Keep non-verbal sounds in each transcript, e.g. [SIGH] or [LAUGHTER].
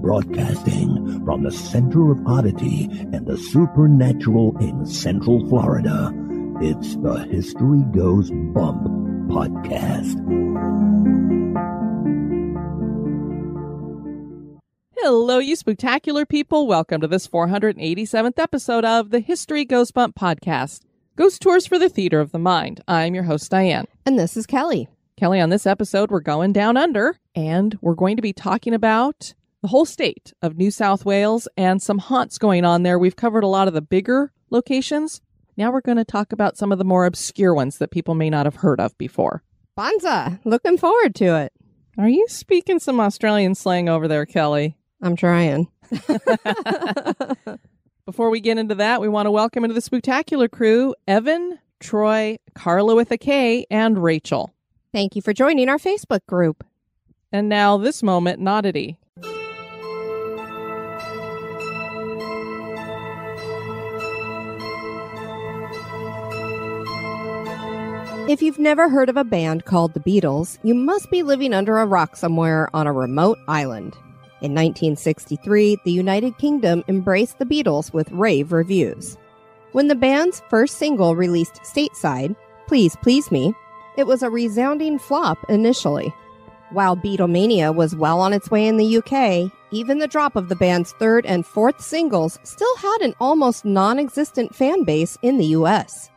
Broadcasting from the center of oddity and the supernatural in Central Florida, it's the History Goes Bump podcast. Hello, you spectacular people. Welcome to this 487th episode of the History Goes Bump podcast. Ghost Tours for the Theater of the Mind. I'm your host, Diane. And this is Kelly. Kelly, on this episode, we're going down under and we're going to be talking about the whole state of New South Wales and some haunts going on there. We've covered a lot of the bigger locations. Now we're going to talk about some of the more obscure ones that people may not have heard of before. Bonza, looking forward to it. Are you speaking some Australian slang over there, Kelly? I'm trying. [LAUGHS] Before we get into that, we want to welcome into the spectacular crew Evan, Troy, Carla with a K, and Rachel. Thank you for joining our Facebook group. And now this moment, in Oddity. If you've never heard of a band called the Beatles, you must be living under a rock somewhere on a remote island. In 1963, the United Kingdom embraced the Beatles with rave reviews. When the band's first single released stateside, Please Please Me, it was a resounding flop initially. While Beatlemania was well on its way in the UK, even the drop of the band's third and fourth singles still had an almost non existent fan base in the US.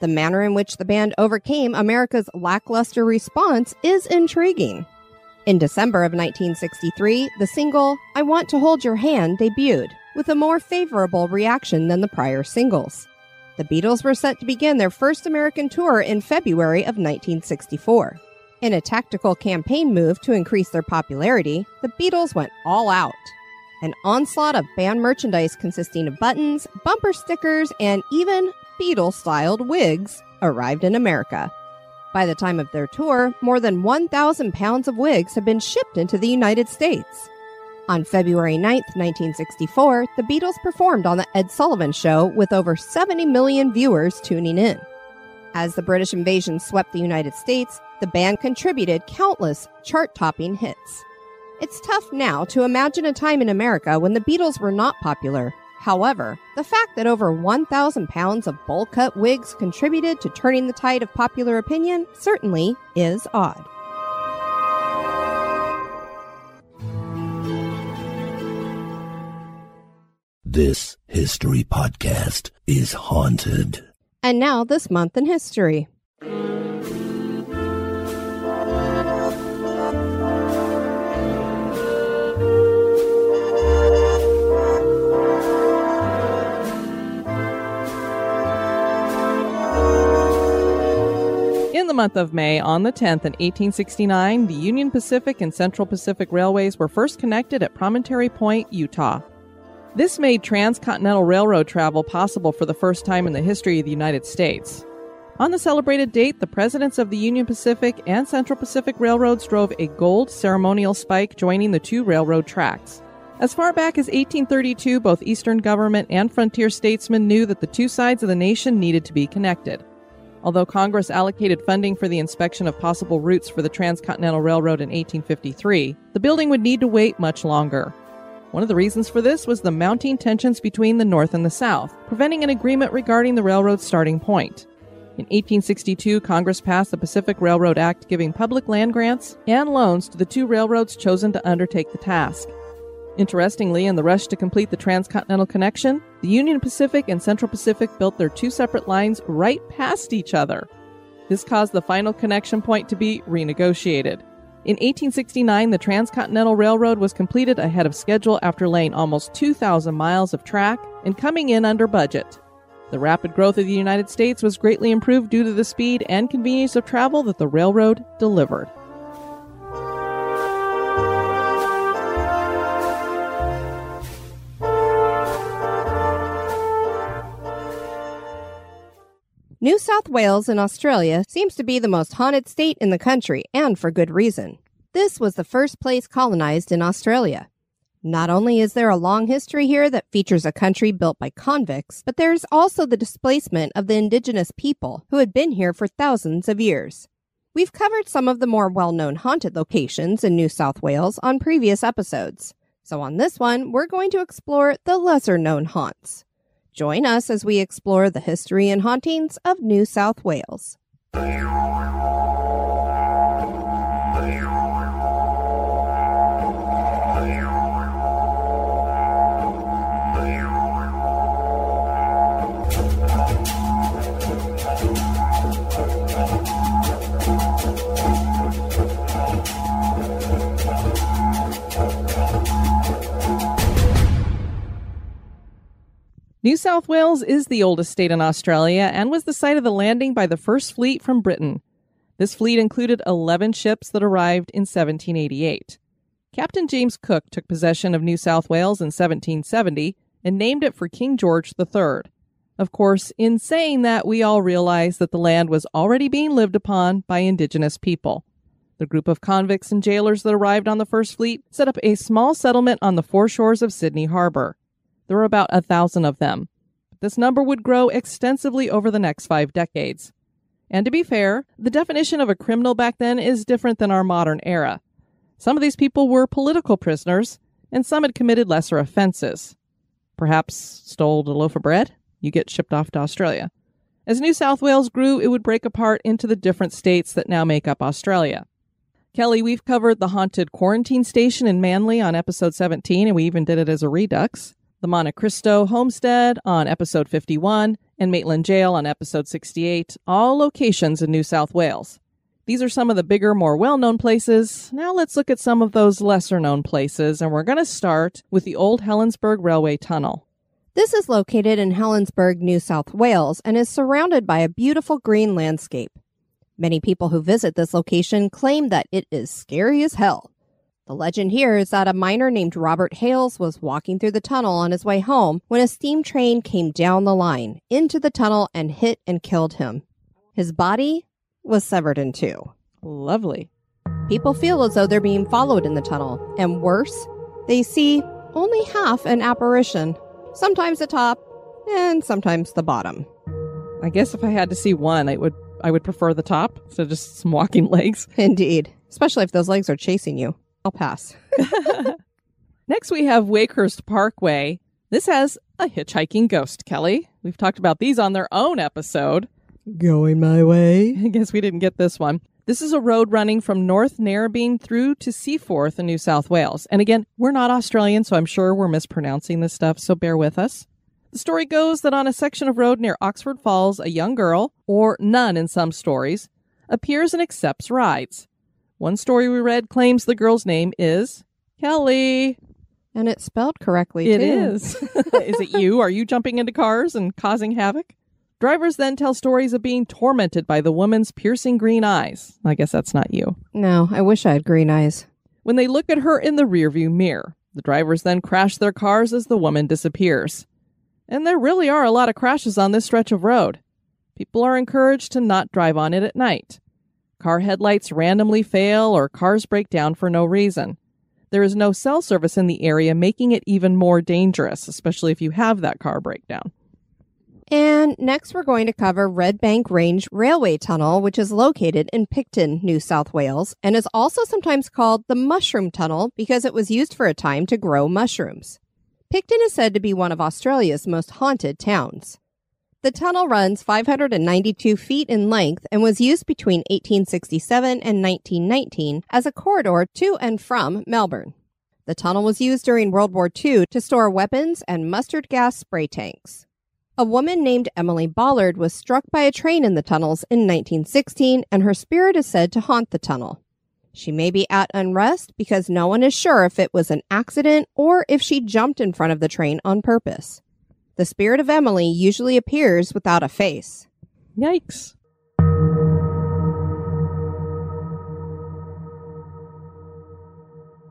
The manner in which the band overcame America's lackluster response is intriguing. In December of 1963, the single I Want to Hold Your Hand debuted, with a more favorable reaction than the prior singles. The Beatles were set to begin their first American tour in February of 1964. In a tactical campaign move to increase their popularity, the Beatles went all out. An onslaught of band merchandise consisting of buttons, bumper stickers, and even Beatle styled wigs arrived in America. By the time of their tour, more than 1,000 pounds of wigs had been shipped into the United States. On February 9, 1964, the Beatles performed on The Ed Sullivan Show with over 70 million viewers tuning in. As the British invasion swept the United States, the band contributed countless chart topping hits. It's tough now to imagine a time in America when the Beatles were not popular. However, the fact that over 1,000 pounds of bowl cut wigs contributed to turning the tide of popular opinion certainly is odd. This history podcast is haunted. And now, this month in history. In the month of May, on the 10th in 1869, the Union Pacific and Central Pacific Railways were first connected at Promontory Point, Utah. This made transcontinental railroad travel possible for the first time in the history of the United States. On the celebrated date, the presidents of the Union Pacific and Central Pacific Railroads drove a gold ceremonial spike joining the two railroad tracks. As far back as 1832, both Eastern government and frontier statesmen knew that the two sides of the nation needed to be connected. Although Congress allocated funding for the inspection of possible routes for the Transcontinental Railroad in 1853, the building would need to wait much longer. One of the reasons for this was the mounting tensions between the North and the South, preventing an agreement regarding the railroad's starting point. In 1862, Congress passed the Pacific Railroad Act giving public land grants and loans to the two railroads chosen to undertake the task. Interestingly, in the rush to complete the transcontinental connection, the Union Pacific and Central Pacific built their two separate lines right past each other. This caused the final connection point to be renegotiated. In 1869, the Transcontinental Railroad was completed ahead of schedule after laying almost 2,000 miles of track and coming in under budget. The rapid growth of the United States was greatly improved due to the speed and convenience of travel that the railroad delivered. New South Wales in Australia seems to be the most haunted state in the country, and for good reason. This was the first place colonized in Australia. Not only is there a long history here that features a country built by convicts, but there's also the displacement of the indigenous people who had been here for thousands of years. We've covered some of the more well known haunted locations in New South Wales on previous episodes. So on this one, we're going to explore the lesser known haunts. Join us as we explore the history and hauntings of New South Wales. New South Wales is the oldest state in Australia and was the site of the landing by the first fleet from Britain. This fleet included 11 ships that arrived in 1788. Captain James Cook took possession of New South Wales in 1770 and named it for King George III. Of course, in saying that, we all realize that the land was already being lived upon by indigenous people. The group of convicts and jailers that arrived on the first fleet set up a small settlement on the foreshores of Sydney Harbor. There were about a thousand of them. This number would grow extensively over the next five decades. And to be fair, the definition of a criminal back then is different than our modern era. Some of these people were political prisoners, and some had committed lesser offenses. Perhaps stole a loaf of bread? You get shipped off to Australia. As New South Wales grew, it would break apart into the different states that now make up Australia. Kelly, we've covered the haunted quarantine station in Manly on episode 17, and we even did it as a redux the Monte Cristo Homestead on episode 51, and Maitland Jail on episode 68, all locations in New South Wales. These are some of the bigger, more well known places. Now let's look at some of those lesser known places, and we're going to start with the Old Helensburgh Railway Tunnel. This is located in Helensburgh, New South Wales, and is surrounded by a beautiful green landscape. Many people who visit this location claim that it is scary as hell. The legend here is that a miner named Robert Hales was walking through the tunnel on his way home when a steam train came down the line into the tunnel and hit and killed him. His body was severed in two. Lovely. People feel as though they're being followed in the tunnel, and worse, they see only half an apparition, sometimes the top and sometimes the bottom. I guess if I had to see one, I would I would prefer the top, so just some walking [LAUGHS] legs. Indeed, especially if those legs are chasing you. I'll pass. [LAUGHS] Next, we have Wakehurst Parkway. This has a hitchhiking ghost, Kelly. We've talked about these on their own episode. Going my way. [LAUGHS] I guess we didn't get this one. This is a road running from North Narrabeen through to Seaforth in New South Wales. And again, we're not Australian, so I'm sure we're mispronouncing this stuff, so bear with us. The story goes that on a section of road near Oxford Falls, a young girl, or nun in some stories, appears and accepts rides. One story we read claims the girl's name is Kelly. And it's spelled correctly, It too. is. [LAUGHS] is it you? Are you jumping into cars and causing havoc? Drivers then tell stories of being tormented by the woman's piercing green eyes. I guess that's not you. No, I wish I had green eyes. When they look at her in the rearview mirror, the drivers then crash their cars as the woman disappears. And there really are a lot of crashes on this stretch of road. People are encouraged to not drive on it at night. Car headlights randomly fail or cars break down for no reason. There is no cell service in the area, making it even more dangerous, especially if you have that car breakdown. And next, we're going to cover Red Bank Range Railway Tunnel, which is located in Picton, New South Wales, and is also sometimes called the Mushroom Tunnel because it was used for a time to grow mushrooms. Picton is said to be one of Australia's most haunted towns. The tunnel runs 592 feet in length and was used between 1867 and 1919 as a corridor to and from Melbourne. The tunnel was used during World War II to store weapons and mustard gas spray tanks. A woman named Emily Bollard was struck by a train in the tunnels in 1916, and her spirit is said to haunt the tunnel. She may be at unrest because no one is sure if it was an accident or if she jumped in front of the train on purpose. The spirit of Emily usually appears without a face. Yikes.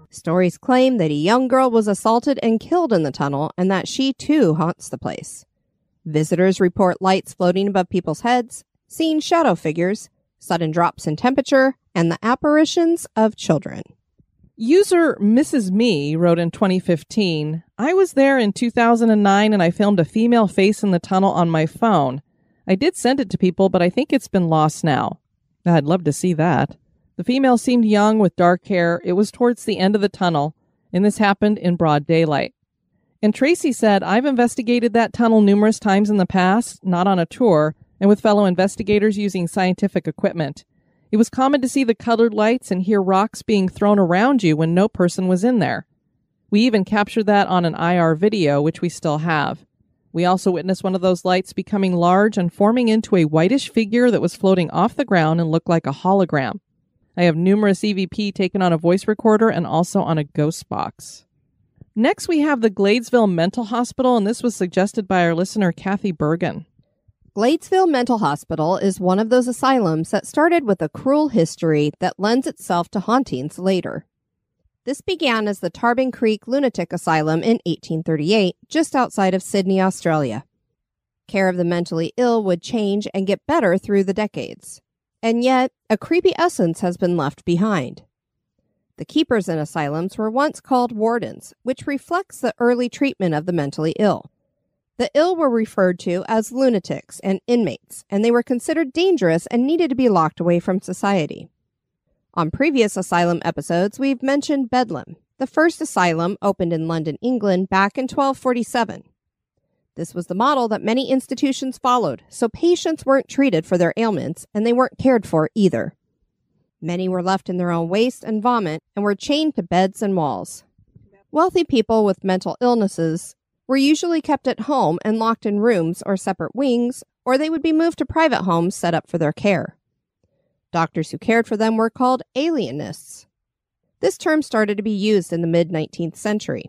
Stories claim that a young girl was assaulted and killed in the tunnel and that she too haunts the place. Visitors report lights floating above people's heads, seeing shadow figures, sudden drops in temperature, and the apparitions of children. User Mrs. Me wrote in 2015 I was there in 2009 and I filmed a female face in the tunnel on my phone. I did send it to people, but I think it's been lost now. I'd love to see that. The female seemed young with dark hair. It was towards the end of the tunnel, and this happened in broad daylight. And Tracy said, I've investigated that tunnel numerous times in the past, not on a tour, and with fellow investigators using scientific equipment. It was common to see the colored lights and hear rocks being thrown around you when no person was in there. We even captured that on an IR video, which we still have. We also witnessed one of those lights becoming large and forming into a whitish figure that was floating off the ground and looked like a hologram. I have numerous EVP taken on a voice recorder and also on a ghost box. Next, we have the Gladesville Mental Hospital, and this was suggested by our listener, Kathy Bergen. Gladesville Mental Hospital is one of those asylums that started with a cruel history that lends itself to hauntings later. This began as the Tarban Creek Lunatic Asylum in 1838, just outside of Sydney, Australia. Care of the mentally ill would change and get better through the decades. And yet, a creepy essence has been left behind. The keepers in asylums were once called wardens, which reflects the early treatment of the mentally ill. The ill were referred to as lunatics and inmates, and they were considered dangerous and needed to be locked away from society. On previous asylum episodes, we've mentioned Bedlam. The first asylum opened in London, England back in 1247. This was the model that many institutions followed, so patients weren't treated for their ailments and they weren't cared for either. Many were left in their own waste and vomit and were chained to beds and walls. Wealthy people with mental illnesses were usually kept at home and locked in rooms or separate wings, or they would be moved to private homes set up for their care. Doctors who cared for them were called alienists. This term started to be used in the mid 19th century.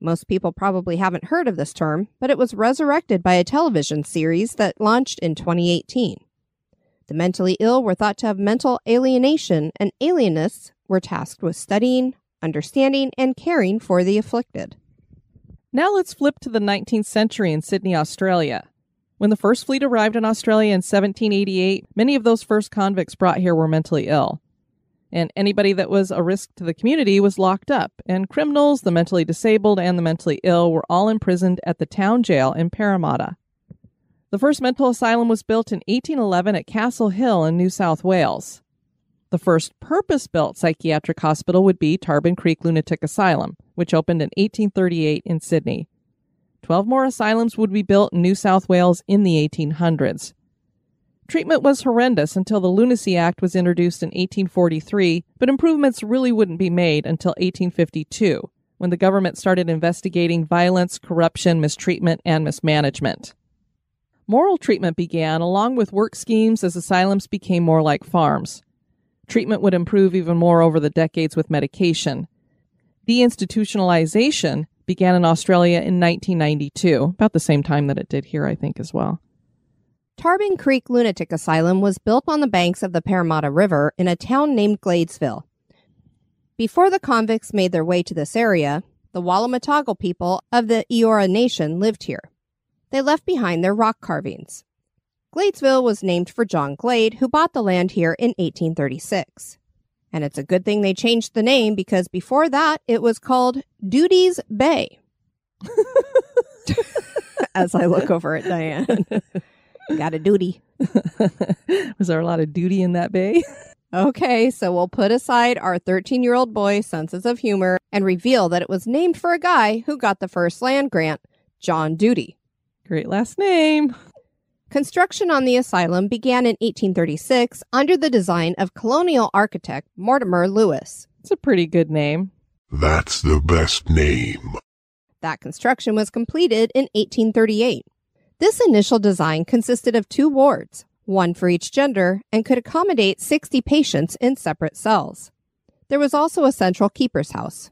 Most people probably haven't heard of this term, but it was resurrected by a television series that launched in 2018. The mentally ill were thought to have mental alienation, and alienists were tasked with studying, understanding, and caring for the afflicted. Now let's flip to the 19th century in Sydney, Australia. When the first fleet arrived in Australia in 1788, many of those first convicts brought here were mentally ill. And anybody that was a risk to the community was locked up, and criminals, the mentally disabled, and the mentally ill were all imprisoned at the town jail in Parramatta. The first mental asylum was built in 1811 at Castle Hill in New South Wales. The first purpose built psychiatric hospital would be Tarban Creek Lunatic Asylum, which opened in 1838 in Sydney. Twelve more asylums would be built in New South Wales in the 1800s. Treatment was horrendous until the Lunacy Act was introduced in 1843, but improvements really wouldn't be made until 1852, when the government started investigating violence, corruption, mistreatment, and mismanagement. Moral treatment began along with work schemes as asylums became more like farms. Treatment would improve even more over the decades with medication. Deinstitutionalization began in Australia in 1992, about the same time that it did here, I think, as well. Tarban Creek Lunatic Asylum was built on the banks of the Parramatta River in a town named Gladesville. Before the convicts made their way to this area, the Wallamatagal people of the Eora Nation lived here they left behind their rock carvings. Gladesville was named for John Glade, who bought the land here in 1836. And it's a good thing they changed the name because before that it was called Duties Bay. [LAUGHS] As I look over at Diane, got a duty. [LAUGHS] was there a lot of duty in that bay? Okay, so we'll put aside our 13 year old boy's senses of humor and reveal that it was named for a guy who got the first land grant, John Duty. Great last name. Construction on the asylum began in 1836 under the design of colonial architect Mortimer Lewis. It's a pretty good name. That's the best name. That construction was completed in 1838. This initial design consisted of two wards, one for each gender, and could accommodate 60 patients in separate cells. There was also a central keeper's house.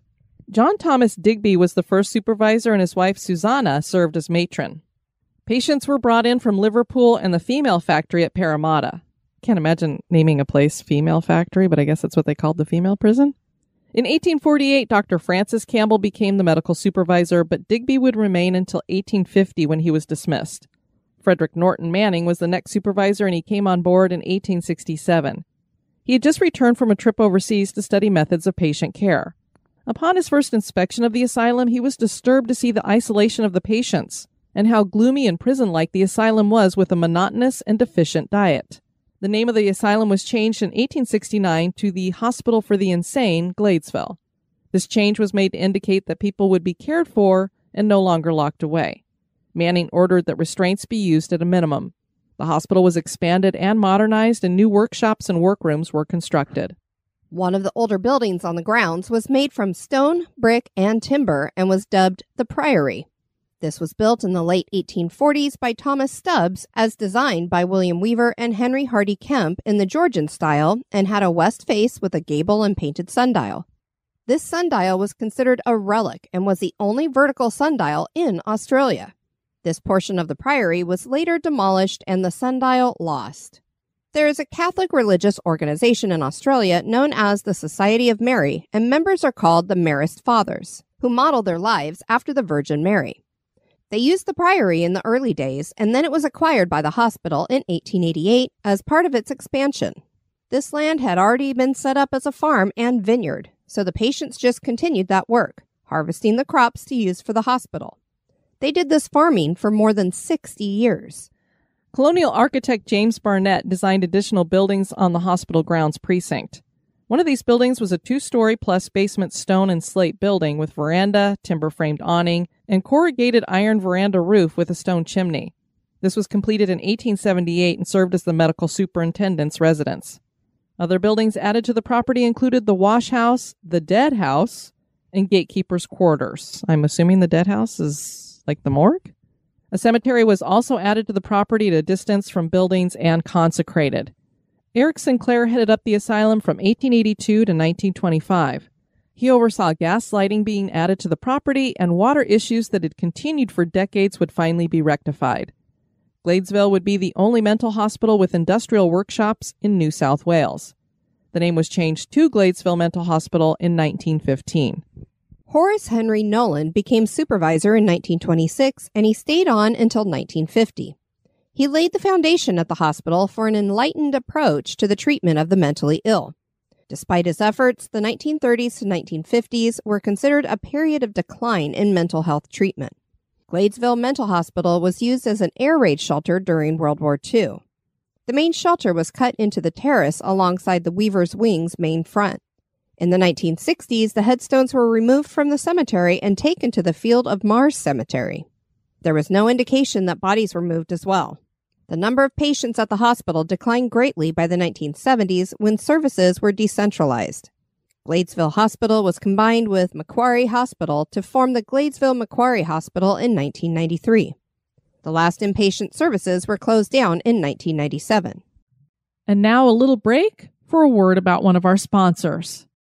John Thomas Digby was the first supervisor, and his wife Susanna served as matron. Patients were brought in from Liverpool and the female factory at Parramatta. Can't imagine naming a place female factory, but I guess that's what they called the female prison. In 1848, Dr. Francis Campbell became the medical supervisor, but Digby would remain until 1850 when he was dismissed. Frederick Norton Manning was the next supervisor and he came on board in 1867. He had just returned from a trip overseas to study methods of patient care. Upon his first inspection of the asylum, he was disturbed to see the isolation of the patients and how gloomy and prison like the asylum was with a monotonous and deficient diet. The name of the asylum was changed in 1869 to the Hospital for the Insane, Gladesville. This change was made to indicate that people would be cared for and no longer locked away. Manning ordered that restraints be used at a minimum. The hospital was expanded and modernized, and new workshops and workrooms were constructed. One of the older buildings on the grounds was made from stone, brick, and timber and was dubbed the Priory. This was built in the late 1840s by Thomas Stubbs as designed by William Weaver and Henry Hardy Kemp in the Georgian style and had a west face with a gable and painted sundial. This sundial was considered a relic and was the only vertical sundial in Australia. This portion of the priory was later demolished and the sundial lost. There is a Catholic religious organization in Australia known as the Society of Mary, and members are called the Marist Fathers, who model their lives after the Virgin Mary. They used the priory in the early days, and then it was acquired by the hospital in 1888 as part of its expansion. This land had already been set up as a farm and vineyard, so the patients just continued that work, harvesting the crops to use for the hospital. They did this farming for more than 60 years. Colonial architect James Barnett designed additional buildings on the hospital grounds precinct. One of these buildings was a two story plus basement stone and slate building with veranda, timber framed awning, and corrugated iron veranda roof with a stone chimney. This was completed in 1878 and served as the medical superintendent's residence. Other buildings added to the property included the wash house, the dead house, and gatekeeper's quarters. I'm assuming the dead house is like the morgue? A cemetery was also added to the property at a distance from buildings and consecrated. Eric Sinclair headed up the asylum from 1882 to 1925. He oversaw gas lighting being added to the property, and water issues that had continued for decades would finally be rectified. Gladesville would be the only mental hospital with industrial workshops in New South Wales. The name was changed to Gladesville Mental Hospital in 1915. Horace Henry Nolan became supervisor in 1926 and he stayed on until 1950. He laid the foundation at the hospital for an enlightened approach to the treatment of the mentally ill. Despite his efforts, the 1930s to 1950s were considered a period of decline in mental health treatment. Gladesville Mental Hospital was used as an air raid shelter during World War II. The main shelter was cut into the terrace alongside the Weaver's Wing's main front. In the 1960s, the headstones were removed from the cemetery and taken to the Field of Mars Cemetery. There was no indication that bodies were moved as well. The number of patients at the hospital declined greatly by the 1970s when services were decentralized. Gladesville Hospital was combined with Macquarie Hospital to form the Gladesville Macquarie Hospital in 1993. The last inpatient services were closed down in 1997. And now a little break for a word about one of our sponsors.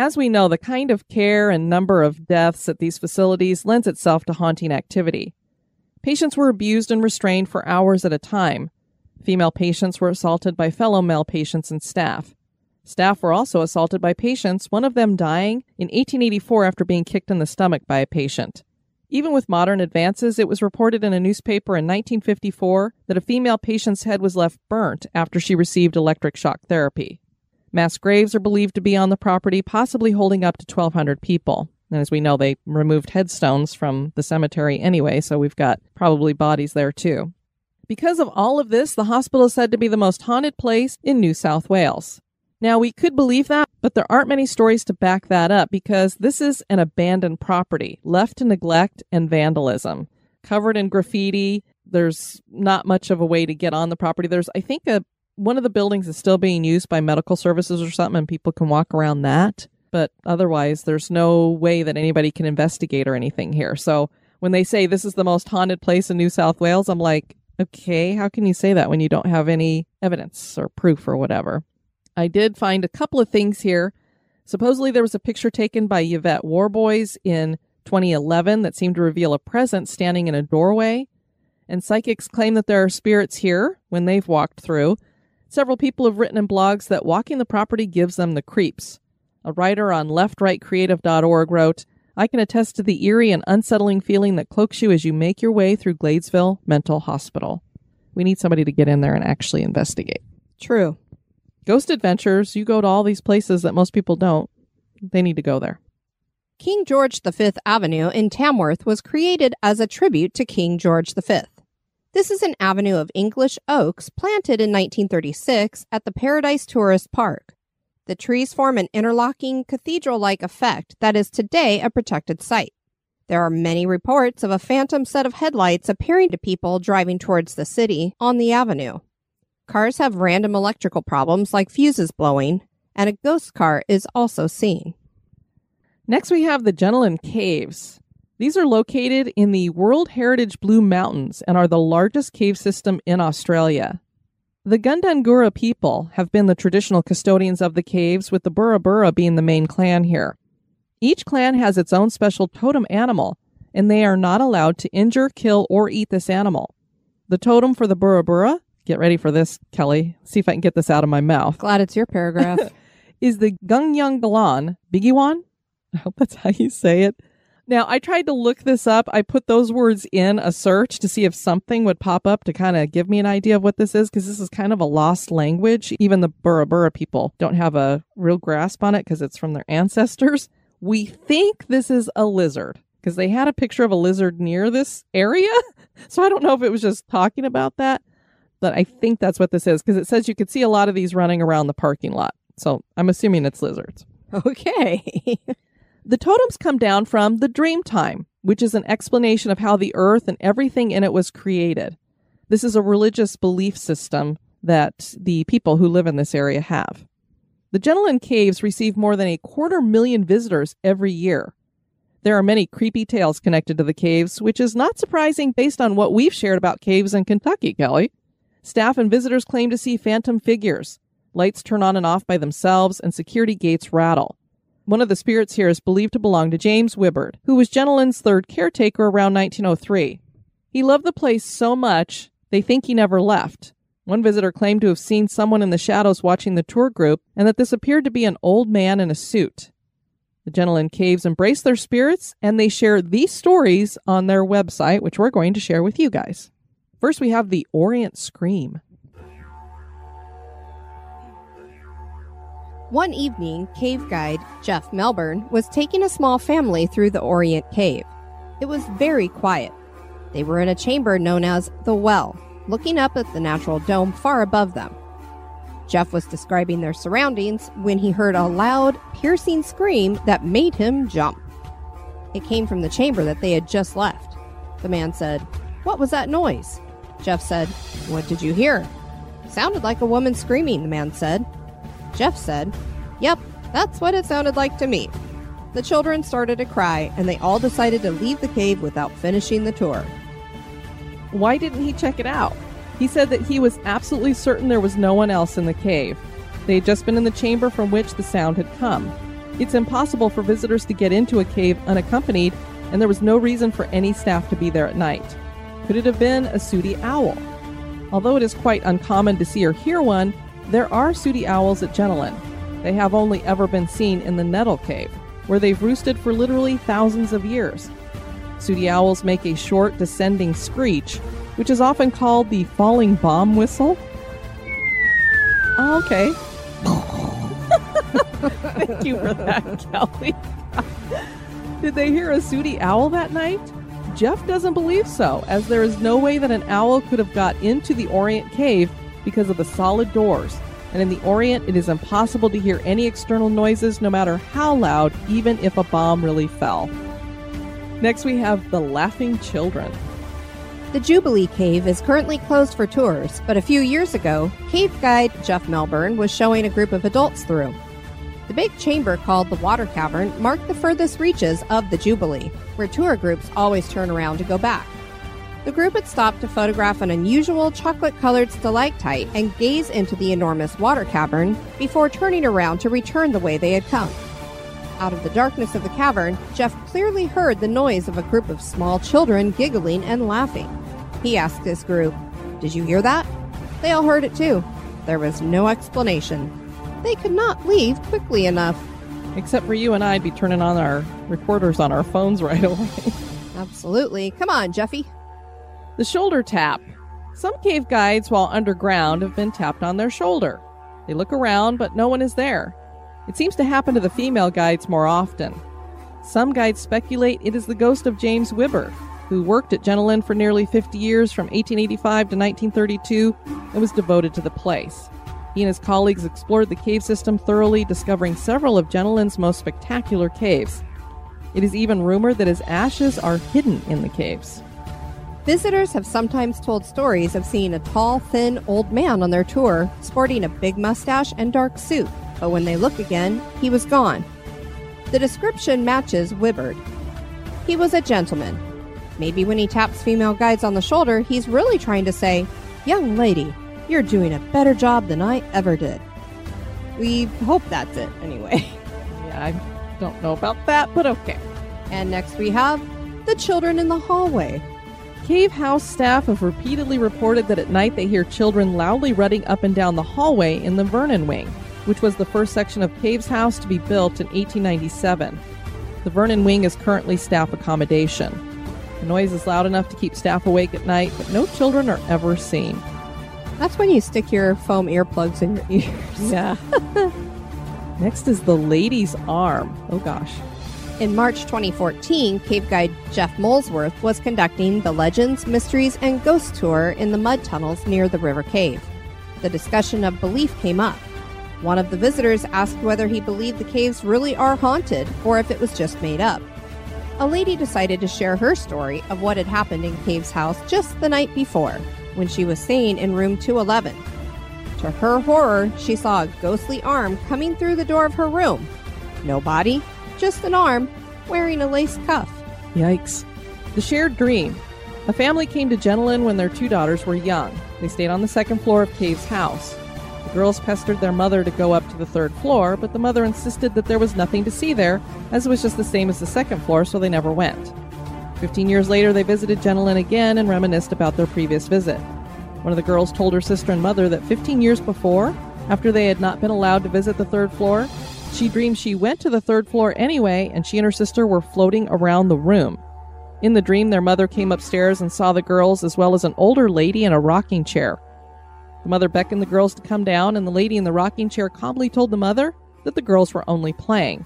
As we know, the kind of care and number of deaths at these facilities lends itself to haunting activity. Patients were abused and restrained for hours at a time. Female patients were assaulted by fellow male patients and staff. Staff were also assaulted by patients, one of them dying in 1884 after being kicked in the stomach by a patient. Even with modern advances, it was reported in a newspaper in 1954 that a female patient's head was left burnt after she received electric shock therapy. Mass graves are believed to be on the property, possibly holding up to 1,200 people. And as we know, they removed headstones from the cemetery anyway, so we've got probably bodies there too. Because of all of this, the hospital is said to be the most haunted place in New South Wales. Now, we could believe that, but there aren't many stories to back that up because this is an abandoned property, left to neglect and vandalism, covered in graffiti. There's not much of a way to get on the property. There's, I think, a one of the buildings is still being used by medical services or something, and people can walk around that. but otherwise, there's no way that anybody can investigate or anything here. So when they say this is the most haunted place in New South Wales, I'm like, okay, how can you say that when you don't have any evidence or proof or whatever? I did find a couple of things here. Supposedly, there was a picture taken by Yvette Warboys in 2011 that seemed to reveal a presence standing in a doorway. And psychics claim that there are spirits here when they've walked through. Several people have written in blogs that walking the property gives them the creeps. A writer on leftrightcreative.org wrote, I can attest to the eerie and unsettling feeling that cloaks you as you make your way through Gladesville Mental Hospital. We need somebody to get in there and actually investigate. True. Ghost Adventures, you go to all these places that most people don't. They need to go there. King George V Avenue in Tamworth was created as a tribute to King George V. This is an avenue of English oaks planted in 1936 at the Paradise Tourist Park. The trees form an interlocking cathedral like effect that is today a protected site. There are many reports of a phantom set of headlights appearing to people driving towards the city on the avenue. Cars have random electrical problems like fuses blowing, and a ghost car is also seen. Next, we have the Jenolan Caves. These are located in the World Heritage Blue Mountains and are the largest cave system in Australia. The Gundungurra people have been the traditional custodians of the caves, with the Burra Burra being the main clan here. Each clan has its own special totem animal, and they are not allowed to injure, kill, or eat this animal. The totem for the Burra Burra, get ready for this, Kelly, see if I can get this out of my mouth, Glad it's your paragraph. [LAUGHS] is the Gungyung Galan Bigiwan. I hope that's how you say it. Now, I tried to look this up. I put those words in a search to see if something would pop up to kind of give me an idea of what this is, because this is kind of a lost language. Even the Burra Burra people don't have a real grasp on it because it's from their ancestors. We think this is a lizard because they had a picture of a lizard near this area. [LAUGHS] So I don't know if it was just talking about that, but I think that's what this is because it says you could see a lot of these running around the parking lot. So I'm assuming it's lizards. [LAUGHS] okay. [LAUGHS] The totems come down from the dream time, which is an explanation of how the earth and everything in it was created. This is a religious belief system that the people who live in this area have. The Jenolan Caves receive more than a quarter million visitors every year. There are many creepy tales connected to the caves, which is not surprising based on what we've shared about caves in Kentucky, Kelly. Staff and visitors claim to see phantom figures. Lights turn on and off by themselves, and security gates rattle. One of the spirits here is believed to belong to James Wiburd, who was Jenolan's third caretaker around 1903. He loved the place so much, they think he never left. One visitor claimed to have seen someone in the shadows watching the tour group, and that this appeared to be an old man in a suit. The Jenolan Caves embrace their spirits, and they share these stories on their website, which we're going to share with you guys. First, we have the Orient Scream. One evening, cave guide Jeff Melbourne was taking a small family through the Orient Cave. It was very quiet. They were in a chamber known as the Well, looking up at the natural dome far above them. Jeff was describing their surroundings when he heard a loud, piercing scream that made him jump. It came from the chamber that they had just left. The man said, What was that noise? Jeff said, What did you hear? Sounded like a woman screaming, the man said. Jeff said, Yep, that's what it sounded like to me. The children started to cry, and they all decided to leave the cave without finishing the tour. Why didn't he check it out? He said that he was absolutely certain there was no one else in the cave. They had just been in the chamber from which the sound had come. It's impossible for visitors to get into a cave unaccompanied, and there was no reason for any staff to be there at night. Could it have been a sooty owl? Although it is quite uncommon to see or hear one, there are sooty owls at Jenolan. They have only ever been seen in the Nettle Cave, where they've roosted for literally thousands of years. Sooty owls make a short descending screech, which is often called the falling bomb whistle. Oh, okay. [LAUGHS] Thank you for that, Kelly. Did they hear a sooty owl that night? Jeff doesn't believe so, as there is no way that an owl could have got into the Orient Cave because of the solid doors. And in the Orient, it is impossible to hear any external noises, no matter how loud, even if a bomb really fell. Next, we have the Laughing Children. The Jubilee Cave is currently closed for tours, but a few years ago, cave guide Jeff Melbourne was showing a group of adults through. The big chamber called the Water Cavern marked the furthest reaches of the Jubilee, where tour groups always turn around to go back. The group had stopped to photograph an unusual chocolate colored stalactite and gaze into the enormous water cavern before turning around to return the way they had come. Out of the darkness of the cavern, Jeff clearly heard the noise of a group of small children giggling and laughing. He asked his group, Did you hear that? They all heard it too. There was no explanation. They could not leave quickly enough. Except for you and I'd be turning on our recorders on our phones right away. Absolutely. Come on, Jeffy. The shoulder tap. Some cave guides, while underground, have been tapped on their shoulder. They look around, but no one is there. It seems to happen to the female guides more often. Some guides speculate it is the ghost of James Wiburd, who worked at Jenolan for nearly 50 years from 1885 to 1932 and was devoted to the place. He and his colleagues explored the cave system thoroughly, discovering several of Jenolan most spectacular caves. It is even rumored that his ashes are hidden in the caves. Visitors have sometimes told stories of seeing a tall, thin old man on their tour, sporting a big mustache and dark suit, but when they look again, he was gone. The description matches Wiburd. He was a gentleman. Maybe when he taps female guides on the shoulder, he's really trying to say, Young lady, you're doing a better job than I ever did. We hope that's it, anyway. [LAUGHS] Yeah, I don't know about that, but okay. And next we have the children in the hallway. Cave house staff have repeatedly reported that at night they hear children loudly running up and down the hallway in the Vernon Wing, which was the first section of Cave's house to be built in 1897. The Vernon Wing is currently staff accommodation. The noise is loud enough to keep staff awake at night, but no children are ever seen. That's when you stick your foam earplugs in your ears. Yeah. [LAUGHS] Next is the lady's arm. Oh gosh. In March 2014, cave guide Jeff Molesworth was conducting the Legends, Mysteries, and Ghost Tour in the mud tunnels near the River Cave. The discussion of belief came up. One of the visitors asked whether he believed the caves really are haunted or if it was just made up. A lady decided to share her story of what had happened in Cave's house just the night before, when she was staying in room 211. To her horror, she saw a ghostly arm coming through the door of her room. No body, just an arm, wearing a lace cuff. Yikes. The shared dream. A family came to Jenolan when their two daughters were young. They stayed on the second floor of Cave's house. The girls pestered their mother to go up to the third floor, but the mother insisted that there was nothing to see there, as it was just the same as the second floor, so they never went. Fifteen years later, they visited Jenolan again and reminisced about their previous visit. One of the girls told her sister and mother that 15 years before, after they had not been allowed to visit the third floor, she dreamed she went to the third floor anyway, and she and her sister were floating around the room. In the dream, their mother came upstairs and saw the girls as well as an older lady in a rocking chair. The mother beckoned the girls to come down, and the lady in the rocking chair calmly told the mother that the girls were only playing.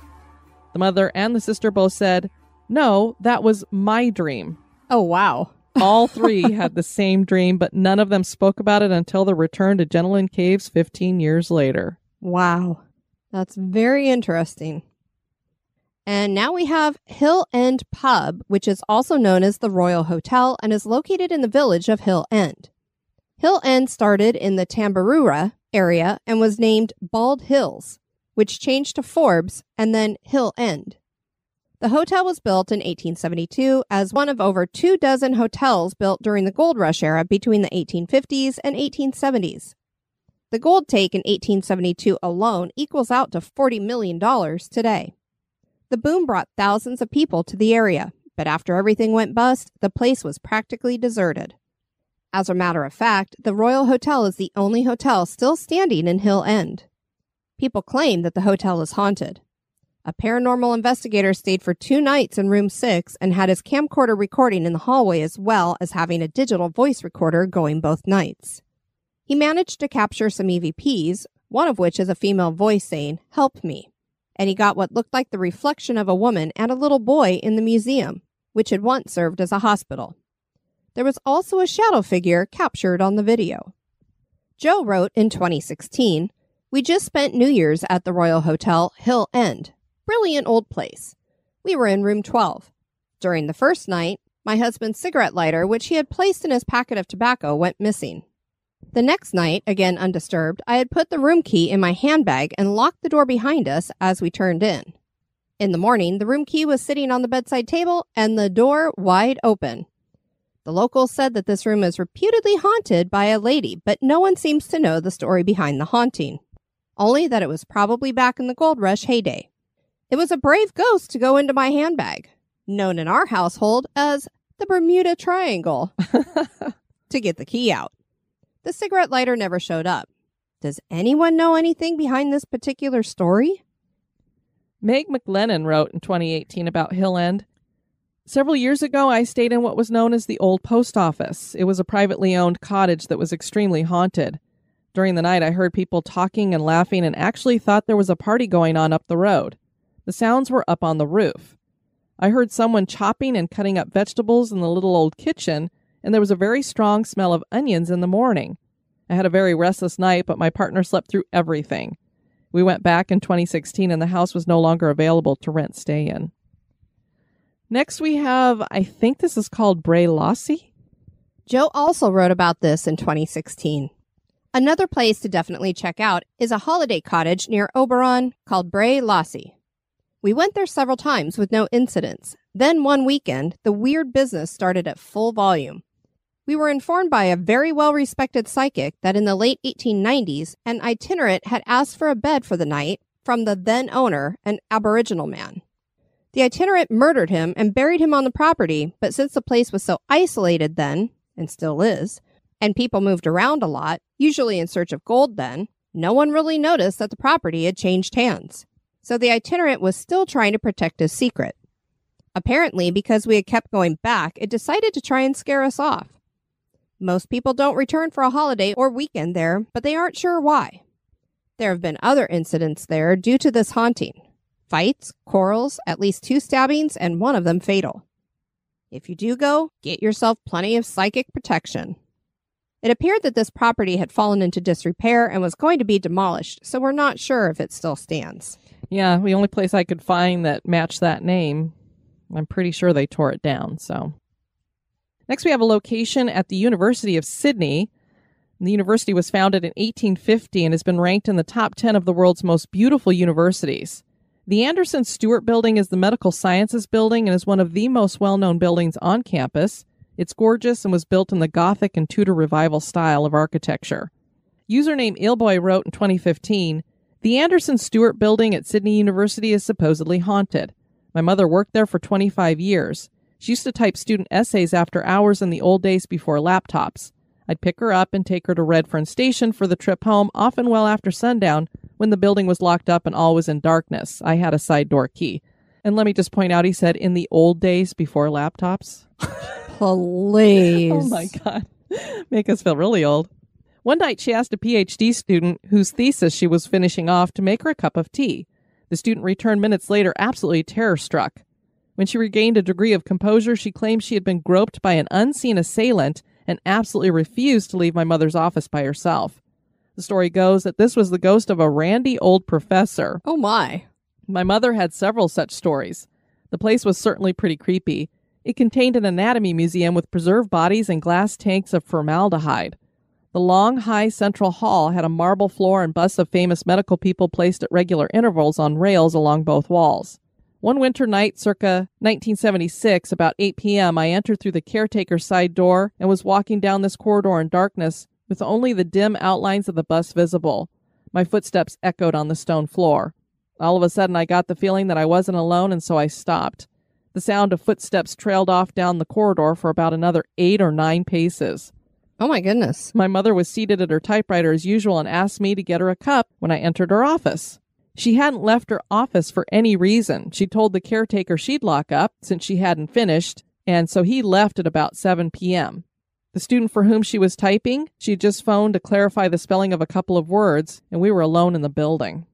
The mother and the sister both said, No, that was my dream. Oh, wow. [LAUGHS] All three had the same dream, but none of them spoke about it until their return to Jenolan Caves 15 years later. Wow. That's very interesting. And now we have Hill End Pub, which is also known as the Royal Hotel and is located in the village of Hill End. Hill End started in the Tambaroora area and was named Bald Hills, which changed to Forbes and then Hill End. The hotel was built in 1872 as one of over two dozen hotels built during the gold rush era between the 1850s and 1870s. The gold take in 1872 alone equals out to $40 million today. The boom brought thousands of people to the area, but after everything went bust, the place was practically deserted. As a matter of fact, the Royal Hotel is the only hotel still standing in Hill End. People claim that the hotel is haunted. A paranormal investigator stayed for two nights in room six and had his camcorder recording in the hallway as well as having a digital voice recorder going both nights. He managed to capture some EVPs, one of which is a female voice saying, Help me. And he got what looked like the reflection of a woman and a little boy in the museum, which had once served as a hospital. There was also a shadow figure captured on the video. Joe wrote in 2016, We just spent New Year's at the Royal Hotel, Hill End. Brilliant old place. We were in room 12. During the first night, my husband's cigarette lighter, which he had placed in his packet of tobacco, went missing. The next night, again undisturbed, I had put the room key in my handbag and locked the door behind us as we turned in. In the morning, the room key was sitting on the bedside table and the door wide open. The locals said that this room is reputedly haunted by a lady, but no one seems to know the story behind the haunting. Only that it was probably back in the gold rush heyday. It was a brave ghost to go into my handbag, known in our household as the Bermuda Triangle, [LAUGHS] to get the key out. The cigarette lighter never showed up. Does anyone know anything behind this particular story? Meg McLennan wrote in 2018 about Hill End. Several years ago, I stayed in what was known as the Old Post Office. It was a privately owned cottage that was extremely haunted. During the night, I heard people talking and laughing and actually thought there was a party going on up the road. The sounds were up on the roof. I heard someone chopping and cutting up vegetables in the little old kitchen, and there was a very strong smell of onions in the morning. I had a very restless night, but my partner slept through everything. We went back in 2016, and the house was no longer available to rent stay in. Next, we have, I think this is called Bray Lossie. Joe also wrote about this in 2016. Another place to definitely check out is a holiday cottage near Oberon called Bray Lossie. We went there several times with no incidents. Then one weekend, the weird business started at full volume. We were informed by a very well respected psychic that in the late 1890s, an itinerant had asked for a bed for the night from the then owner, an Aboriginal man. The itinerant murdered him and buried him on the property, but since the place was so isolated then, and still is, and people moved around a lot, usually in search of gold then, no one really noticed that the property had changed hands. So the itinerant was still trying to protect his secret. Apparently, because we had kept going back, it decided to try and scare us off. Most people don't return for a holiday or weekend there, but they aren't sure why. There have been other incidents there due to this haunting fights, quarrels, at least two stabbings, and one of them fatal. If you do go, get yourself plenty of psychic protection. It appeared that this property had fallen into disrepair and was going to be demolished, so we're not sure if it still stands. Yeah, the only place I could find that matched that name. I'm pretty sure they tore it down, so. Next, we have a location at the University of Sydney. The university was founded in 1850 and has been ranked in the top 10 of the world's most beautiful universities. The Anderson Stewart Building is the medical sciences building and is one of the most well known buildings on campus. It's gorgeous and was built in the Gothic and Tudor Revival style of architecture. Username Ilboy wrote in 2015 The Anderson Stewart Building at Sydney University is supposedly haunted. My mother worked there for 25 years. She used to type student essays after hours in the old days before laptops. I'd pick her up and take her to Redfern Station for the trip home, often well after sundown, when the building was locked up and all was in darkness. I had a side door key. And let me just point out, he said, in the old days before laptops. [LAUGHS] Please. Oh my God. [LAUGHS] Make us feel really old. One night, she asked a PhD student whose thesis she was finishing off to make her a cup of tea. The student returned minutes later, absolutely terror struck. When she regained a degree of composure, she claimed she had been groped by an unseen assailant and absolutely refused to leave my mother's office by herself. The story goes that this was the ghost of a randy old professor. Oh my. My mother had several such stories. The place was certainly pretty creepy. It contained an anatomy museum with preserved bodies and glass tanks of formaldehyde. The long, high central hall had a marble floor and busts of famous medical people placed at regular intervals on rails along both walls. One winter night, circa 1976, about 8 p.m., I entered through the caretaker's side door and was walking down this corridor in darkness with only the dim outlines of the bus visible. My footsteps echoed on the stone floor. All of a sudden, I got the feeling that I wasn't alone, and so I stopped. The sound of footsteps trailed off down the corridor for about another eight or nine paces. Oh my goodness. My mother was seated at her typewriter as usual and asked me to get her a cup when I entered her office. She hadn't left her office for any reason. She told the caretaker she'd lock up since she hadn't finished, and so he left at about 7 p.m. The student for whom she was typing, she just phoned to clarify the spelling of a couple of words, and we were alone in the building.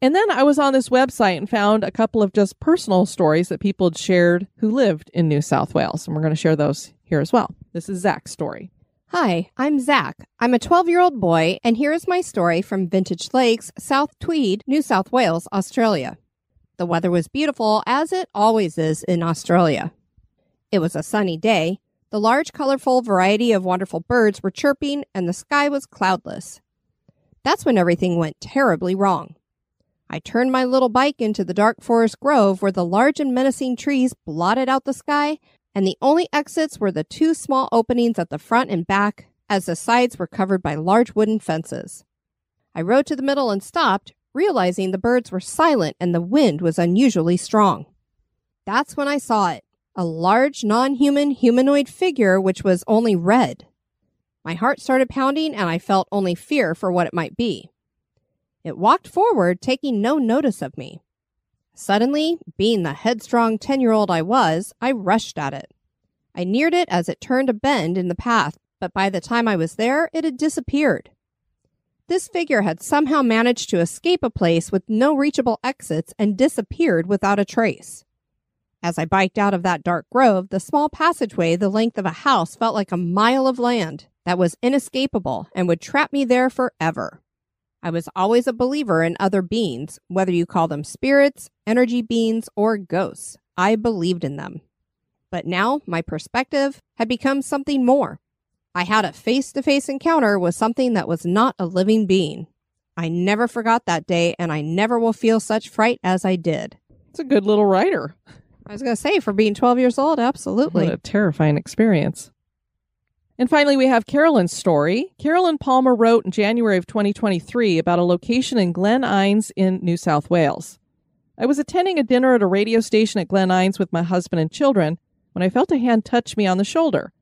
And then I was on this website and found a couple of just personal stories that people had shared who lived in New South Wales, and we're going to share those here as well. This is Zach's story. Hi, I'm Zach. I'm a 12 year old boy, and here is my story from Vintage Lakes, South Tweed, New South Wales, Australia. The weather was beautiful, as it always is in Australia. It was a sunny day. The large, colorful variety of wonderful birds were chirping, and the sky was cloudless. That's when everything went terribly wrong. I turned my little bike into the dark forest grove where the large and menacing trees blotted out the sky, and the only exits were the two small openings at the front and back, as the sides were covered by large wooden fences. I rode to the middle and stopped, realizing the birds were silent and the wind was unusually strong. That's when I saw it a large, non human humanoid figure which was only red. My heart started pounding and I felt only fear for what it might be. It walked forward, taking no notice of me. Suddenly, being the headstrong 10 year old I was, I rushed at it. I neared it as it turned a bend in the path, but by the time I was there, it had disappeared. This figure had somehow managed to escape a place with no reachable exits and disappeared without a trace. As I biked out of that dark grove, the small passageway the length of a house felt like a mile of land that was inescapable and would trap me there forever. I was always a believer in other beings, whether you call them spirits, energy beings, or ghosts. I believed in them. But now my perspective had become something more. I had a face to face encounter with something that was not a living being. I never forgot that day, and I never will feel such fright as I did. It's a good little writer. I was going to say, for being 12 years old, absolutely. What a terrifying experience. And finally, we have Carolyn's story. Carolyn Palmer wrote in January of 2023 about a location in Glen Innes in New South Wales. I was attending a dinner at a radio station at Glen Innes with my husband and children when I felt a hand touch me on the shoulder.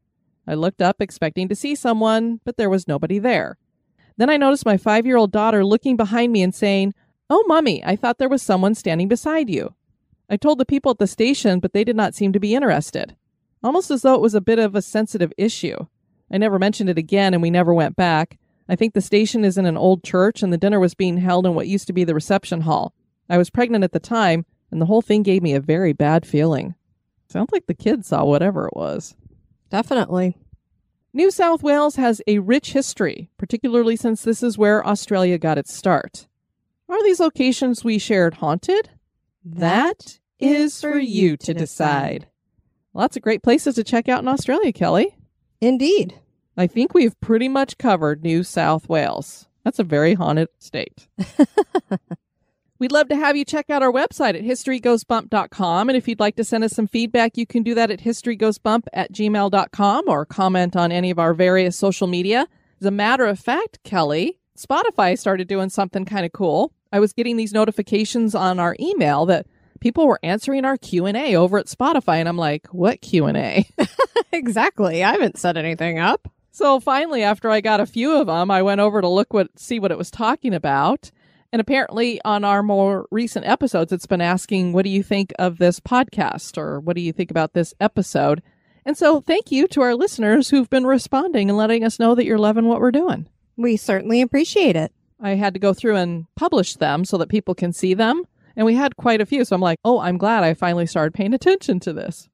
I looked up expecting to see someone, but there was nobody there. Then I noticed my five year old daughter looking behind me and saying, Oh, mummy, I thought there was someone standing beside you. I told the people at the station, but they did not seem to be interested. Almost as though it was a bit of a sensitive issue. I never mentioned it again and we never went back. I think the station is in an old church and the dinner was being held in what used to be the reception hall. I was pregnant at the time and the whole thing gave me a very bad feeling. Sounds like the kids saw whatever it was. Definitely. New South Wales has a rich history, particularly since this is where Australia got its start. Are these locations we shared haunted? That is for you to decide. Lots of great places to check out in Australia, Kelly. Indeed. I think we've pretty much covered New South Wales. That's a very haunted state. [LAUGHS] We'd love to have you check out our website at historygoesbump.com. And if you'd like to send us some feedback, you can do that at historygoesbump at gmail.com or comment on any of our various social media. As a matter of fact, Kelly, Spotify started doing something kind of cool. I was getting these notifications on our email that people were answering our Q&A over at Spotify and I'm like, "What Q&A?" [LAUGHS] exactly. I haven't set anything up. So finally, after I got a few of them, I went over to look what see what it was talking about. And apparently, on our more recent episodes, it's been asking, "What do you think of this podcast?" or "What do you think about this episode?" And so, thank you to our listeners who've been responding and letting us know that you're loving what we're doing. We certainly appreciate it. I had to go through and publish them so that people can see them. And we had quite a few. So I'm like, oh, I'm glad I finally started paying attention to this.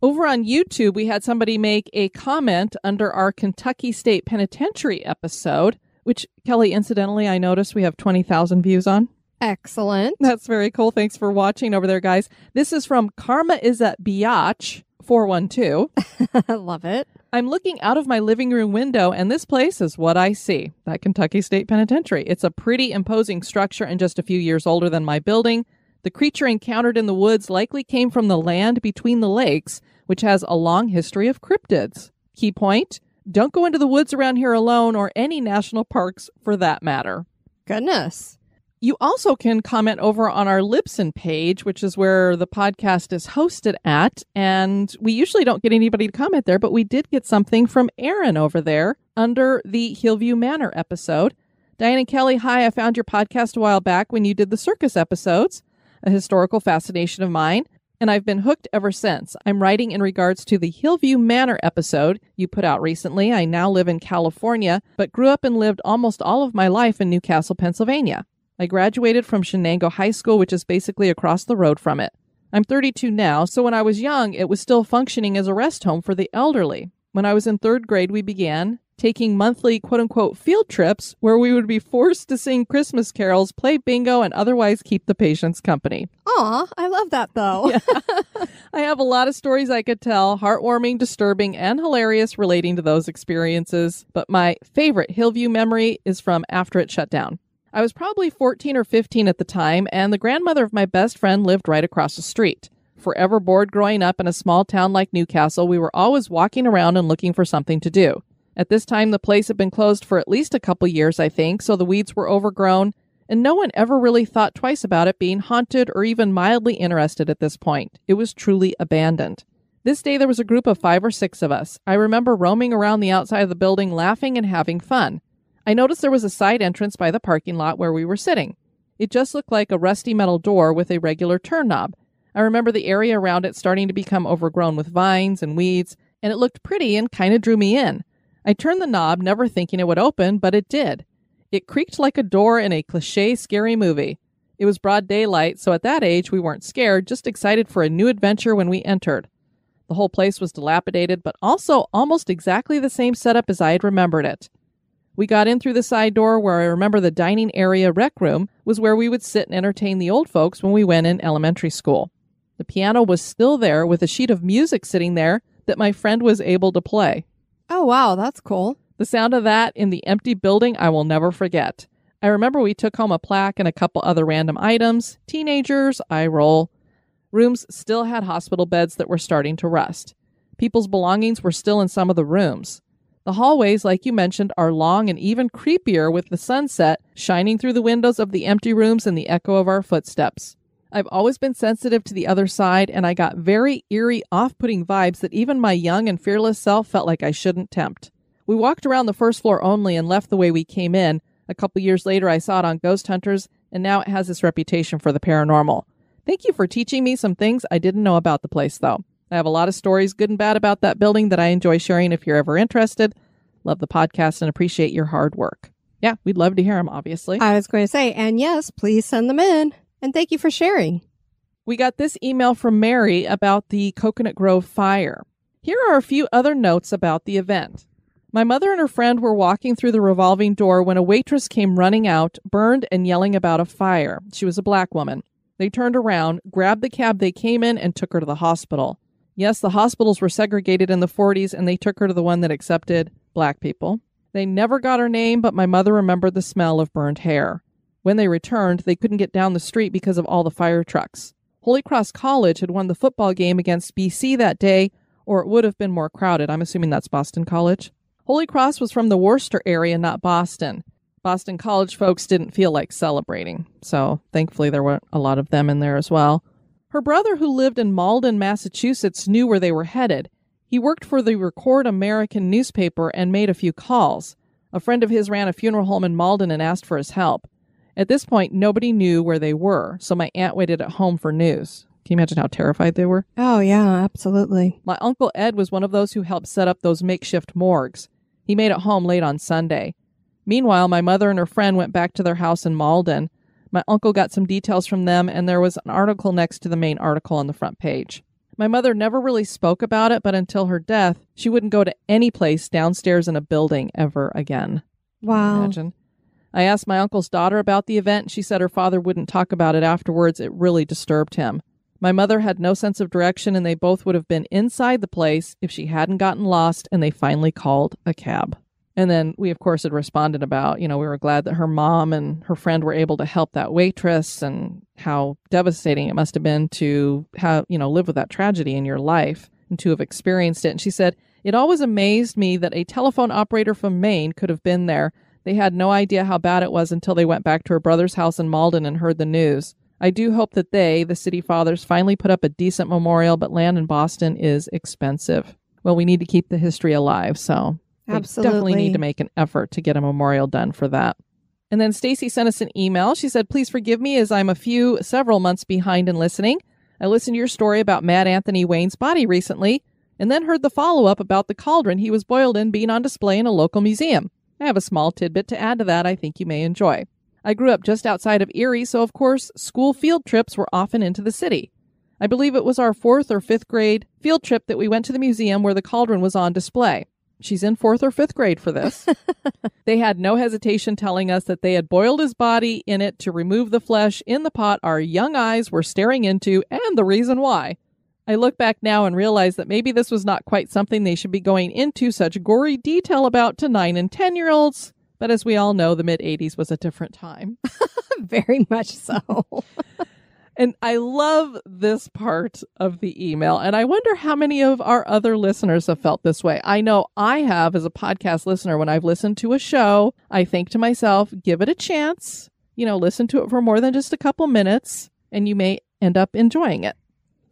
Over on YouTube, we had somebody make a comment under our Kentucky State Penitentiary episode, which, Kelly, incidentally, I noticed we have 20,000 views on. Excellent. That's very cool. Thanks for watching over there, guys. This is from Karma is at Biatch 412. [LAUGHS] I love it. I'm looking out of my living room window, and this place is what I see that Kentucky State Penitentiary. It's a pretty imposing structure and just a few years older than my building. The creature encountered in the woods likely came from the land between the lakes, which has a long history of cryptids. Key point don't go into the woods around here alone or any national parks for that matter. Goodness. You also can comment over on our Libsyn page, which is where the podcast is hosted at. And we usually don't get anybody to comment there, but we did get something from Aaron over there under the Hillview Manor episode. Diane and Kelly, hi. I found your podcast a while back when you did the circus episodes, a historical fascination of mine, and I've been hooked ever since. I'm writing in regards to the Hillview Manor episode you put out recently. I now live in California, but grew up and lived almost all of my life in New Castle, Pennsylvania. I graduated from Shenango High School, which is basically across the road from it. I'm 32 now, so when I was young, it was still functioning as a rest home for the elderly. When I was in third grade, we began taking monthly quote unquote field trips where we would be forced to sing Christmas carols, play bingo, and otherwise keep the patients company. Aw, I love that though. [LAUGHS] I have a lot of stories I could tell, heartwarming, disturbing, and hilarious relating to those experiences, but my favorite Hillview memory is from after it shut down. I was probably 14 or 15 at the time, and the grandmother of my best friend lived right across the street. Forever bored growing up in a small town like New Castle, we were always walking around and looking for something to do. At this time, the place had been closed for at least a couple years, I think, so the weeds were overgrown, and no one ever really thought twice about it being haunted or even mildly interested at this point. It was truly abandoned. This day, there was a group of five or six of us. I remember roaming around the outside of the building, laughing and having fun. I noticed there was a side entrance by the parking lot where we were sitting. It just looked like a rusty metal door with a regular turn knob. I remember the area around it starting to become overgrown with vines and weeds, and it looked pretty and kind of drew me in. I turned the knob, never thinking it would open, but it did. It creaked like a door in a cliche scary movie. It was broad daylight, so at that age we weren't scared, just excited for a new adventure when we entered. The whole place was dilapidated, but also almost exactly the same setup as I had remembered it. We got in through the side door where I remember the dining area rec room was where we would sit and entertain the old folks when we went in elementary school. The piano was still there with a sheet of music sitting there that my friend was able to play. Oh, wow, that's cool. The sound of that in the empty building I will never forget. I remember we took home a plaque and a couple other random items. Teenagers, I roll. Rooms still had hospital beds that were starting to rust. People's belongings were still in some of the rooms. The hallways, like you mentioned, are long and even creepier with the sunset shining through the windows of the empty rooms and the echo of our footsteps. I've always been sensitive to the other side, and I got very eerie, off putting vibes that even my young and fearless self felt like I shouldn't tempt. We walked around the first floor only and left the way we came in. A couple years later, I saw it on Ghost Hunters, and now it has this reputation for the paranormal. Thank you for teaching me some things I didn't know about the place, though. I have a lot of stories, good and bad, about that building that I enjoy sharing if you're ever interested. Love the podcast and appreciate your hard work. Yeah, we'd love to hear them, obviously. I was going to say, and yes, please send them in. And thank you for sharing. We got this email from Mary about the Coconut Grove fire. Here are a few other notes about the event. My mother and her friend were walking through the revolving door when a waitress came running out, burned and yelling about a fire. She was a black woman. They turned around, grabbed the cab they came in, and took her to the hospital. Yes, the hospitals were segregated in the 40s, and they took her to the one that accepted black people. They never got her name, but my mother remembered the smell of burned hair. When they returned, they couldn't get down the street because of all the fire trucks. Holy Cross College had won the football game against BC that day, or it would have been more crowded. I'm assuming that's Boston College. Holy Cross was from the Worcester area, not Boston. Boston College folks didn't feel like celebrating, so thankfully there weren't a lot of them in there as well. Her brother, who lived in Malden, Massachusetts, knew where they were headed. He worked for the Record American newspaper and made a few calls. A friend of his ran a funeral home in Malden and asked for his help. At this point, nobody knew where they were, so my aunt waited at home for news. Can you imagine how terrified they were? Oh, yeah, absolutely. My uncle Ed was one of those who helped set up those makeshift morgues. He made it home late on Sunday. Meanwhile, my mother and her friend went back to their house in Malden. My uncle got some details from them, and there was an article next to the main article on the front page. My mother never really spoke about it, but until her death, she wouldn't go to any place downstairs in a building ever again. Wow. Imagine. I asked my uncle's daughter about the event, and she said her father wouldn't talk about it afterwards. It really disturbed him. My mother had no sense of direction, and they both would have been inside the place if she hadn't gotten lost, and they finally called a cab. And then we, of course, had responded about, you know, we were glad that her mom and her friend were able to help that waitress and how devastating it must have been to have, you know, live with that tragedy in your life and to have experienced it. And she said, it always amazed me that a telephone operator from Maine could have been there. They had no idea how bad it was until they went back to her brother's house in Malden and heard the news. I do hope that they, the city fathers, finally put up a decent memorial, but land in Boston is expensive. Well, we need to keep the history alive, so they definitely need to make an effort to get a memorial done for that. And then Stacy sent us an email. She said, "Please forgive me as I'm a few several months behind in listening. I listened to your story about Mad Anthony Wayne's body recently, and then heard the follow-up about the cauldron he was boiled in being on display in a local museum. I have a small tidbit to add to that I think you may enjoy. I grew up just outside of Erie, so of course, school field trips were often into the city. I believe it was our fourth or fifth grade field trip that we went to the museum where the cauldron was on display. She's in fourth or fifth grade for this. [LAUGHS] they had no hesitation telling us that they had boiled his body in it to remove the flesh in the pot our young eyes were staring into and the reason why. I look back now and realize that maybe this was not quite something they should be going into such gory detail about to 9 and 10 year olds. But as we all know, the mid 80s was a different time. [LAUGHS] Very much so. [LAUGHS] And I love this part of the email. And I wonder how many of our other listeners have felt this way. I know I have as a podcast listener. When I've listened to a show, I think to myself, give it a chance. You know, listen to it for more than just a couple minutes, and you may end up enjoying it.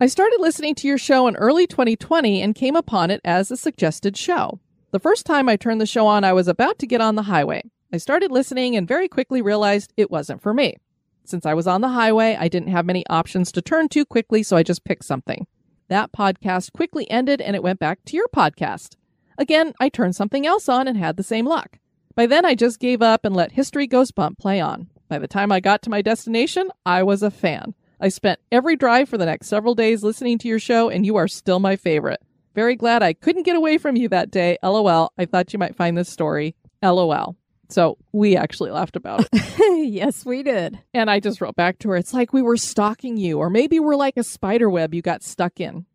I started listening to your show in early 2020 and came upon it as a suggested show. The first time I turned the show on, I was about to get on the highway. I started listening and very quickly realized it wasn't for me. Since I was on the highway, I didn't have many options to turn to quickly, so I just picked something. That podcast quickly ended and it went back to your podcast. Again, I turned something else on and had the same luck. By then, I just gave up and let History Goes Bump play on. By the time I got to my destination, I was a fan. I spent every drive for the next several days listening to your show, and you are still my favorite. Very glad I couldn't get away from you that day. LOL. I thought you might find this story. LOL. So we actually laughed about it. [LAUGHS] yes, we did. And I just wrote back to her, it's like we were stalking you, or maybe we're like a spider web you got stuck in.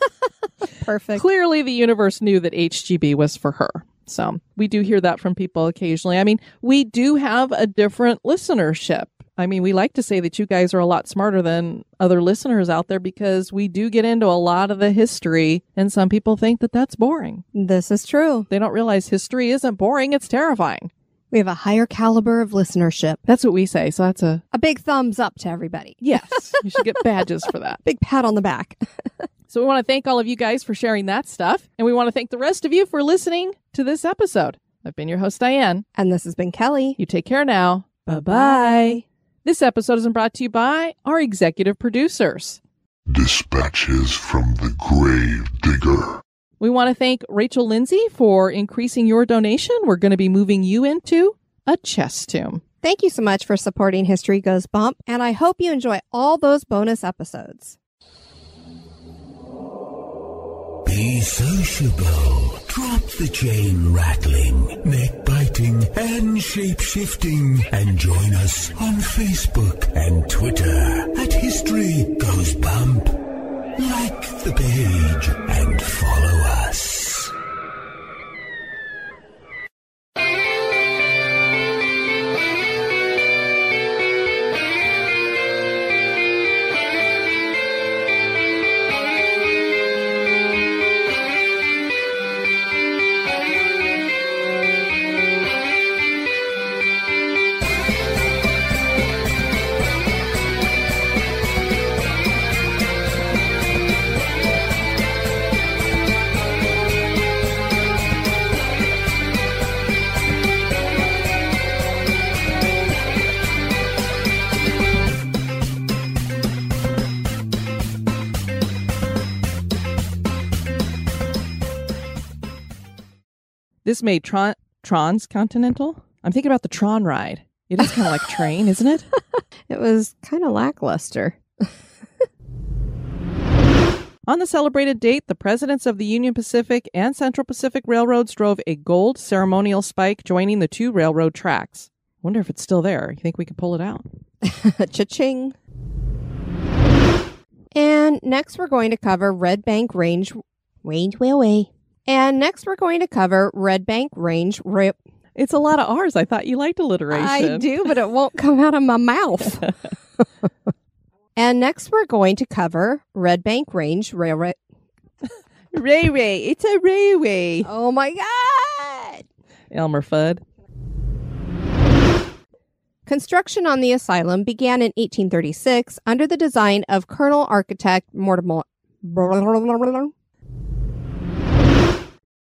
[LAUGHS] Perfect. Clearly, the universe knew that HGB was for her. So we do hear that from people occasionally. I mean, we do have a different listenership. I mean, we like to say that you guys are a lot smarter than other listeners out there because we do get into a lot of the history, and some people think that that's boring. This is true. They don't realize history isn't boring, it's terrifying. We have a higher caliber of listenership. That's what we say. So that's a A big thumbs up to everybody. yes. [LAUGHS] you should get badges for that. Big pat on the back. [LAUGHS] So we want to thank all of you guys for sharing that stuff. And we want to thank the rest of you for listening to this episode. I've been your host, Diane. And this has been Kelly. You take care now. Bye bye. This episode is brought to you by our executive producers. Dispatches from the grave digger. We want to thank Rachel Lindsay for increasing your donation. We're going to be moving you into a chest tomb. Thank you so much for supporting History Goes Bump, and I hope you enjoy all those bonus episodes. Be sociable. Drop the chain rattling, neck biting, and shape shifting. And join us on Facebook and Twitter at History Goes Bump. Like the page This made Tron Tron's Continental. I'm thinking about the Tron ride. It is kind of like [LAUGHS] train, isn't it? [LAUGHS] It was kind of lackluster. [LAUGHS] On the celebrated date, the presidents of the Union Pacific and Central Pacific Railroads drove a gold ceremonial spike joining the two railroad tracks. Wonder if it's still there. You think we could pull it out? Cha-ching. And next we're going to cover Red Bank Range Range Railway. And next we're going to cover Red Bank Range Rail. It's a lot of R's. I thought you liked alliteration. I do, but it won't come out of my mouth. [LAUGHS] [LAUGHS] and next we're going to cover Red Bank Range Railroad. Railway. It's a railway. Oh my God! Elmer Fudd. Construction on the asylum began in 1836 under the design of Colonel Architect Mortimer.